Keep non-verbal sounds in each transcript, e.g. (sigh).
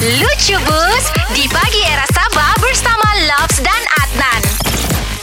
Lucu Bus di pagi era Sabah bersama Loves dan Adnan.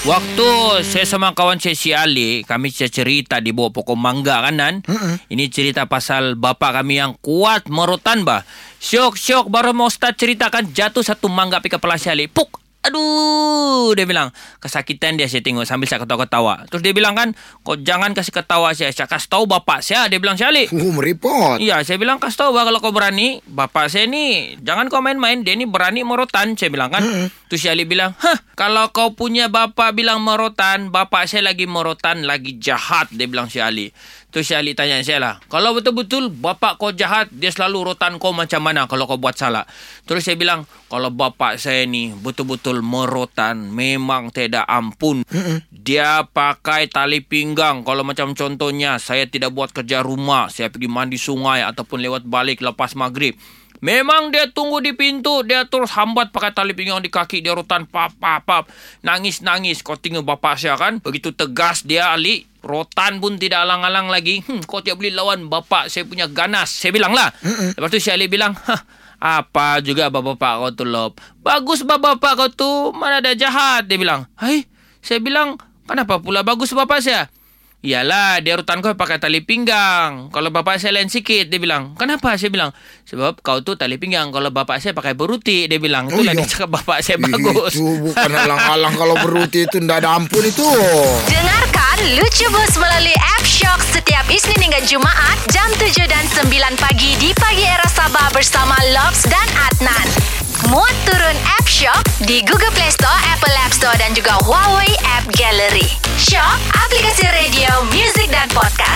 Waktu saya sama kawan saya si Ali, kami cerita di bawah pokok mangga kan Nan? Ini cerita pasal bapa kami yang kuat merotan bah. Syok syok baru mau start ceritakan jatuh satu mangga pi kepala si Ali. Puk. Aduh, dia bilang kesakitan dia saya tengok sambil saya ketawa-ketawa. Terus dia bilang kan, kau jangan kasih ketawa saya, saya kasih tahu bapak saya. Dia bilang si Ali. Uh, merepot. Iya, saya bilang kasih tahu bah kalau kau berani. Bapak saya ni, jangan kau main-main. Dia ni berani merotan, saya bilang kan. Terus si Ali bilang, hah, kalau kau punya bapak bilang merotan, bapak saya lagi merotan, lagi jahat. Dia bilang si Ali. Terus Ali tanya saya lah, kalau betul-betul bapak kau jahat, dia selalu rotan kau macam mana kalau kau buat salah. Terus saya bilang, kalau bapak saya ni betul-betul merotan, memang tidak ampun. Dia pakai tali pinggang. Kalau macam contohnya, saya tidak buat kerja rumah, saya pergi mandi sungai ataupun lewat balik lepas maghrib. Memang dia tunggu di pintu Dia terus hambat pakai tali pinggang di kaki Dia rotan pap pap pap. Nangis-nangis. Kau tengok bapak saya kan? Begitu tegas dia Ali Rotan pun tidak alang-alang lagi. Hmm, Kau tidak boleh lawan bapak Saya punya ganas. Saya bilang lah. Lepas tu si Ali bilang Hah apa juga bapak-bapak kau tu Lop Bagus bapak-bapak kau tu. Mana ada jahat Dia bilang. Hai Saya bilang Kenapa pula bagus bapak saya Iyalah, dia rutan kau pakai tali pinggang. Kalau bapak saya lain sikit, dia bilang. Kenapa? Saya bilang. Sebab kau tu tali pinggang. Kalau bapak saya pakai beruti, dia bilang. Itulah iya. dia cakap bapak saya bagus. Itu bukan (laughs) halang-halang kalau beruti itu ndak ada ampun itu. Dengarkan Lucu Bus melalui app Shock setiap Isnin hingga Jumaat jam 7 dan 9 pagi di pagi era Sabah bersama Loves dan Adnan. Muat turun app Shock di Google Play Store, Apple App Store dan juga Huawei App Gallery. Shock, aplikasi radio, podcast.